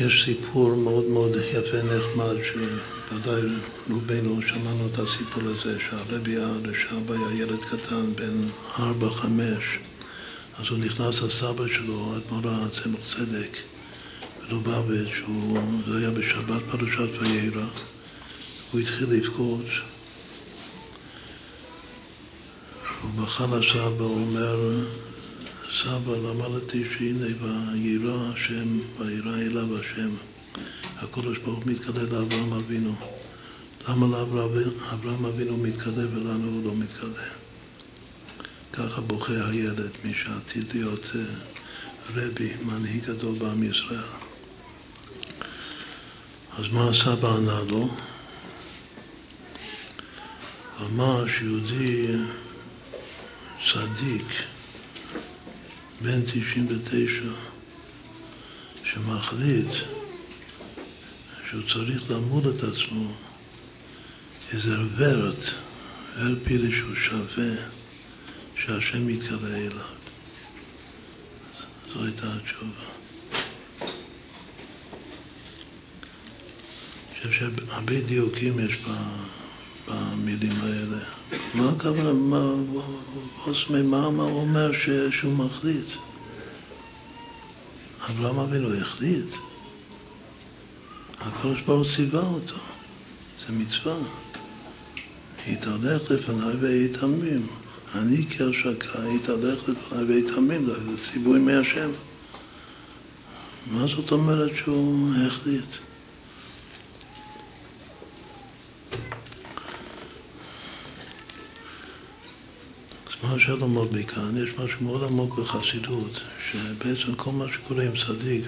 יש סיפור מאוד מאוד יפה, נחמד, שוודאי רובנו שמענו את הסיפור הזה, שהרבי הרש"ב היה ילד קטן, בן ארבע-חמש, אז הוא נכנס לסבא שלו, אדמו"ר צמח צדק, בלובביץ', זה היה בשבת פרשת ויירא, הוא התחיל לבכות, הוא בכה לסבא, הוא אומר, סבא, למדתי שהנה ויירא השם, ויירא אליו השם. הקדוש ברוך הוא מתקדש לאברהם אבינו. למה לאברהם אבינו מתקדש ולנו הוא לא מתקדש? ככה בוכה הילד, מי שעתיד להיות אה, רבי, מנהיג גדול בעם ישראל. אז מה הסבא ענה לו? אמר שיהודי צדיק בן 99 שמחליט שהוא צריך למוד את עצמו איזה ורט, ור פילי שהוא שווה שהשם יתקרא אליו. זו הייתה התשובה. אני חושב שהרבה דיוקים יש במילים האלה. מה הכוונה, מה, מה, מה הוא אומר ש, שהוא מחליט? אברהם אבינו החליט. הקדוש ברוך הוא ציווה אותו, זה מצווה. התהלך לפניי ויתמים. אני כהשקה, התהלך לפניי ויתמים, זה ציווי מהשם. מה זאת אומרת שהוא החליט? מה אפשר ללמוד מכאן? יש משהו מאוד עמוק בחסידות, שבעצם כל מה שקורה עם צדיק,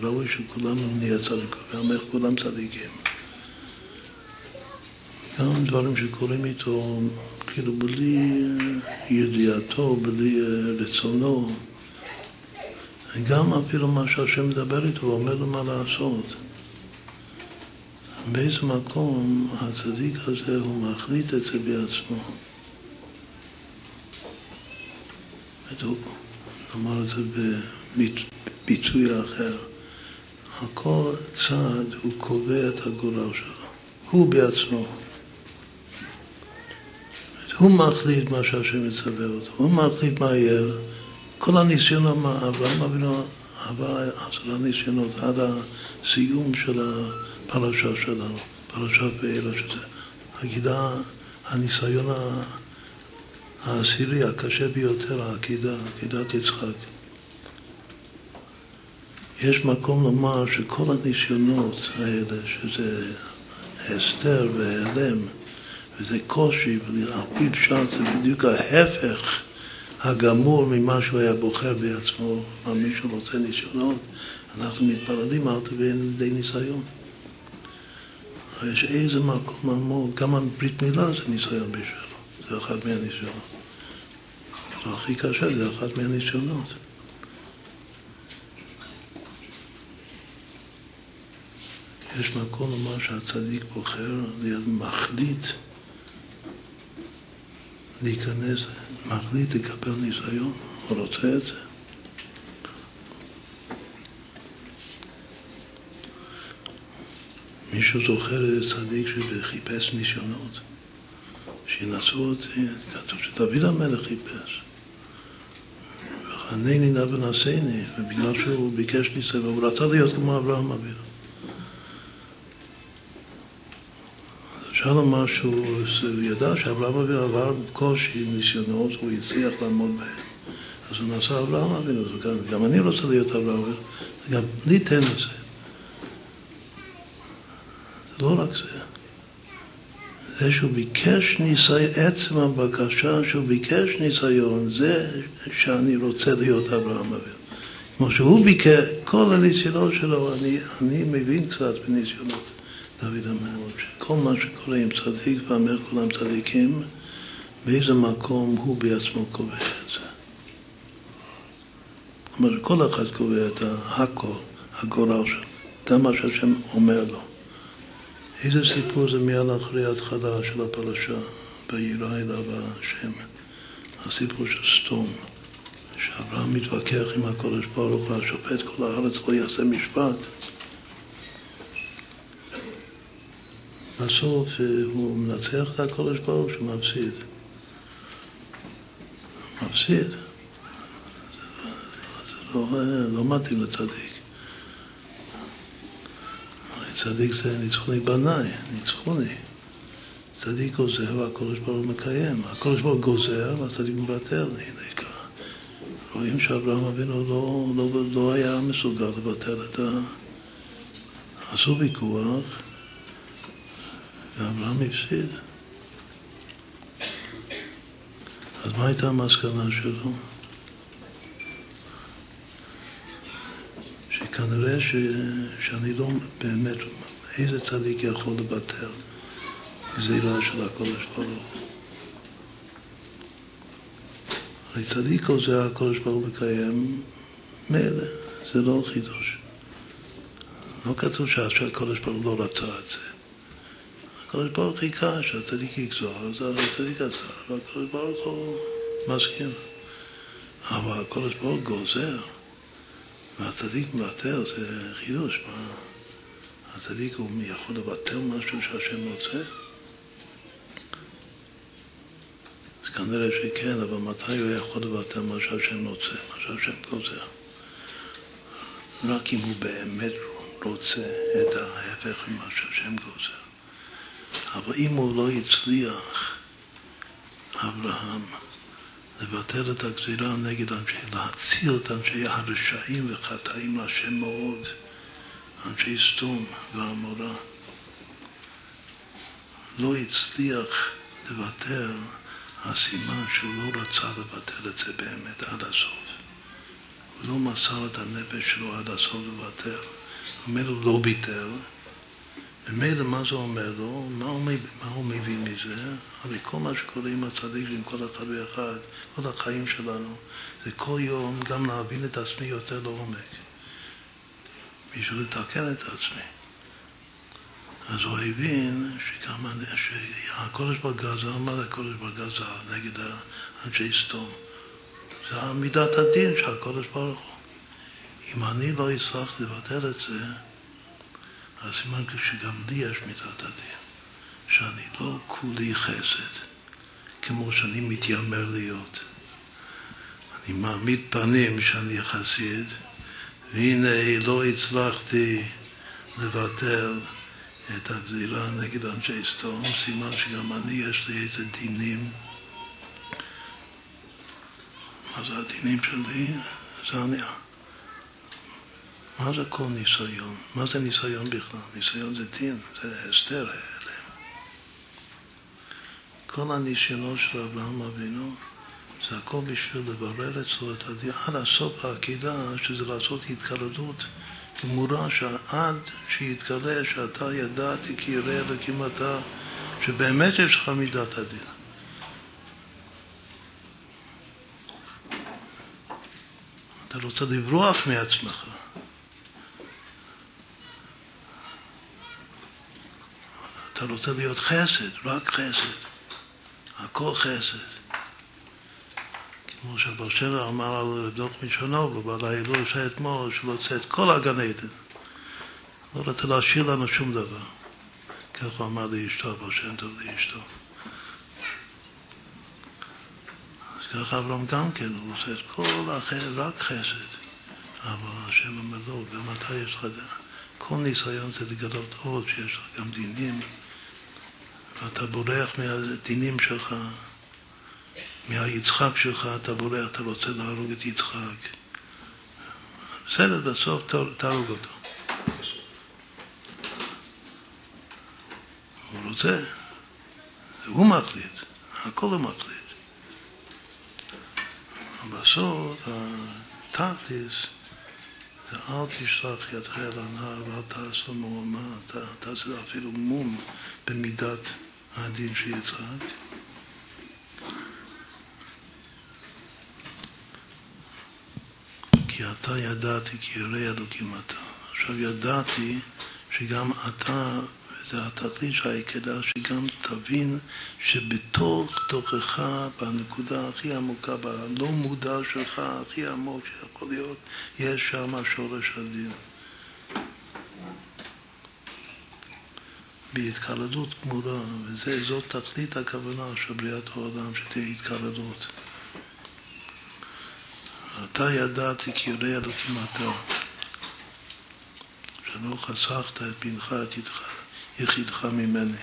וראוי שכולנו נהיה צדיקים, ועמך כולם צדיקים. גם דברים שקורים איתו, כאילו בלי ידיעתו, בלי רצונו, גם אפילו מה שהשם מדבר איתו ואומר לו מה לעשות. באיזה מקום הצדיק הזה הוא מחליט את זה בעצמו. נאמר את זה בביטוי אחר. על כל צעד הוא קובע את הגורל שלו, הוא בעצמו. הוא מחליט מה שהשם מצווה אותו, הוא מחליט מה יהיה. כל הניסיונות, אברהם אבינו עבר עשרה ניסיונות עד הסיום של הפרשה שלנו, פרשת ואלה, שזה הגידה, הניסיון העשירי, הקשה ביותר, העקידה, עקידת יצחק. יש מקום לומר שכל הניסיונות האלה, שזה הסתר והיעלם, וזה קושי, ועל פי פשט זה בדיוק ההפך הגמור ממה שהוא היה בוחר בעצמו, מה מישהו רוצה ניסיונות, אנחנו מתפללים אל תביא לידי ניסיון. יש איזה מקום עמוק, גם הברית מילה זה ניסיון בשבילו, זה אחד מהניסיונות. הכי קשה זה אחת מהניסיונות. יש מקום לומר שהצדיק בוחר להיות מחליט להיכנס, מחליט לקבל ניסיון, הוא רוצה את זה. מישהו זוכר צדיק שחיפש ניסיונות, שינסו אותי, כתוב שדוד המלך חיפש. ענני נא ונעשני, ובגלל שהוא ביקש ניסיון, הוא רצה להיות כמו אברהם אבינו. אפשר לומר שהוא ידע שאברהם אבינו עבר קושי, ניסיונות, הוא הצליח לעמוד בהם. אז הוא נעשה אברהם אבינו, גם, גם אני רוצה להיות אברהם אבינו, גם לי תן את זה. זה לא רק זה. זה שהוא ביקש ניסיון, עצם הבקשה שהוא ביקש ניסיון, זה שאני רוצה להיות אברהם אבינו. כמו שהוא ביקש, כל הניסיונות שלו, אני, אני מבין קצת בניסיונות דוד המלך, שכל מה שקורה עם צדיק ואמר כולם צדיקים, באיזה מקום הוא בעצמו קובע את זה. כלומר, כל אחד קובע את הכל, הגורל שלו, גם מה שהשם אומר לו. איזה סיפור זה מיד אחרי ההתחלה של הפרשה, וירא אליו השם, הסיפור של סתום, שאברהם מתווכח עם הקודש ברוך הוא, השופט כל הארץ לא יעשה משפט. בסוף אה, הוא מנצח את הקודש ברוך הוא שמפסיד. מפסיד. זה לא, זה לא, לא, אה, לא מתאים לצדיק. צדיק זה ניצחוני בניי, ניצחוני. צדיק גוזר והקודש ברוך הוא מקיים. הקודש ברוך הוא גוזר והצדיק מוותר, הנה ככה. רואים שאברהם אבינו לא, לא, לא היה מסוגל לבטל את ה... עשו ויכוח ואברהם הפסיד. אז מה הייתה המסקנה שלו? שכנראה ש... שאני לא באמת, איזה צדיק יכול לבטל גזירה של הקודש ברוך הוא? הרי צדיק עוזר הקודש ברוך הוא מקיים מילא, זה לא חידוש. לא כתוב שהקודש ברוך הוא לא רצה את זה. הקדוש ברוך חיכה שהצדיק יגזור, אז הצדיק עשה, והקדוש ברוך הוא מסכים. אבל הקדוש ברוך גוזר, והצדיק מוותר, זה חידוש. מה? הצדיק הוא יכול לבטל משהו שהשם רוצה? אז כנראה שכן, אבל מתי הוא יכול לבטל מה שהשם רוצה, מה שהשם גוזר? רק אם הוא באמת רוצה את ההפך ממה שהשם גוזר. אבל אם הוא לא הצליח, אברהם, לבטל את הגזירה נגד אנשי, להציל את אנשי הרשעים וחטאים להשם מאוד, אנשי סתום ועמורה, לא הצליח לבטל, הסימן שהוא לא רצה לבטל את זה באמת עד הסוף. הוא לא מסר את הנפש שלו עד הסוף לבטל. הוא אומר, הוא לא ביטל, ממילא מה זה אומר לו? מה הוא, מה הוא מבין מזה? הרי כל מה שקורה עם הצדיק עם כל אחד ואחד, כל החיים שלנו, זה כל יום גם להבין את עצמי יותר לעומק. בשביל לתקן את עצמי. אז הוא הבין שגם שהקודש ברוך מה זה הקודש ברוך נגד אנשי סתום? זה מידת הדין של הקודש ברוך הוא. אם אני לא אצלח לבטל את זה, אז סימן שגם לי יש מידת הדין, שאני לא כולי חסד, כמו שאני מתיימר להיות. אני מעמיד פנים שאני חסיד, והנה לא הצלחתי לבטל את הגזירה נגד אנשי סתום, סימן שגם אני יש לי איזה דינים. מה זה הדינים שלי? זה אני. מה זה כל ניסיון? מה זה ניסיון בכלל? ניסיון זה דין, זה הסתר ההלם. כל הניסיונות של אברהם אבינו זה הכל בשביל לברר אצלו את הדין עד הסוף העקידה, שזה לעשות התקלדות גמורה שעד שיתגלה שאתה ידעתי כי ירא אלוקים אתה, שבאמת יש לך מידת הדין. אתה רוצה לברוח מעצמך. אתה רוצה להיות חסד, רק חסד. הכל חסד. כמו שהבר אמר על דוח משונו, ובעל ההילול אתמול, שהוא רוצה את כל הגן עדן. לא רוצה להשאיר לנו שום דבר. ככה אמר לאשתו, בר שם טוב לאשתו. אז ככה אברהם גם כן, הוא עושה את כל החסד, רק חסד. אבל השם אומר לו, גם אתה יש לך. כל ניסיון זה לגלות עוד שיש לך גם דינים. ואתה בורח מהדינים שלך, מהיצחק שלך, אתה בורח, אתה רוצה להרוג את יצחק. בסדר, בסוף תהרוג אותו. הוא רוצה, הוא מחליט, הכל הוא מחליט. בסוף, התכלס, זה אל תשלח ידך אל הנהר ואל תעשו מהומה, תעשה אפילו מום במידת הדין של יצחק. כי אתה ידעתי כי ירא אלוקים אתה. עכשיו ידעתי שגם אתה, וזה התכלית של העקדה, שגם תבין שבתוך תוכך, בנקודה הכי עמוקה, בלא מודע שלך, הכי עמוק שיכול להיות, יש שם שורש הדין. בהתקללות גמורה, וזאת תכלית הכוונה של בריאת העולם, שתהיה התקללות. אתה ידעת כי ירא אלוקים אתה, שלא חסכת את בנך את יחידך ממני.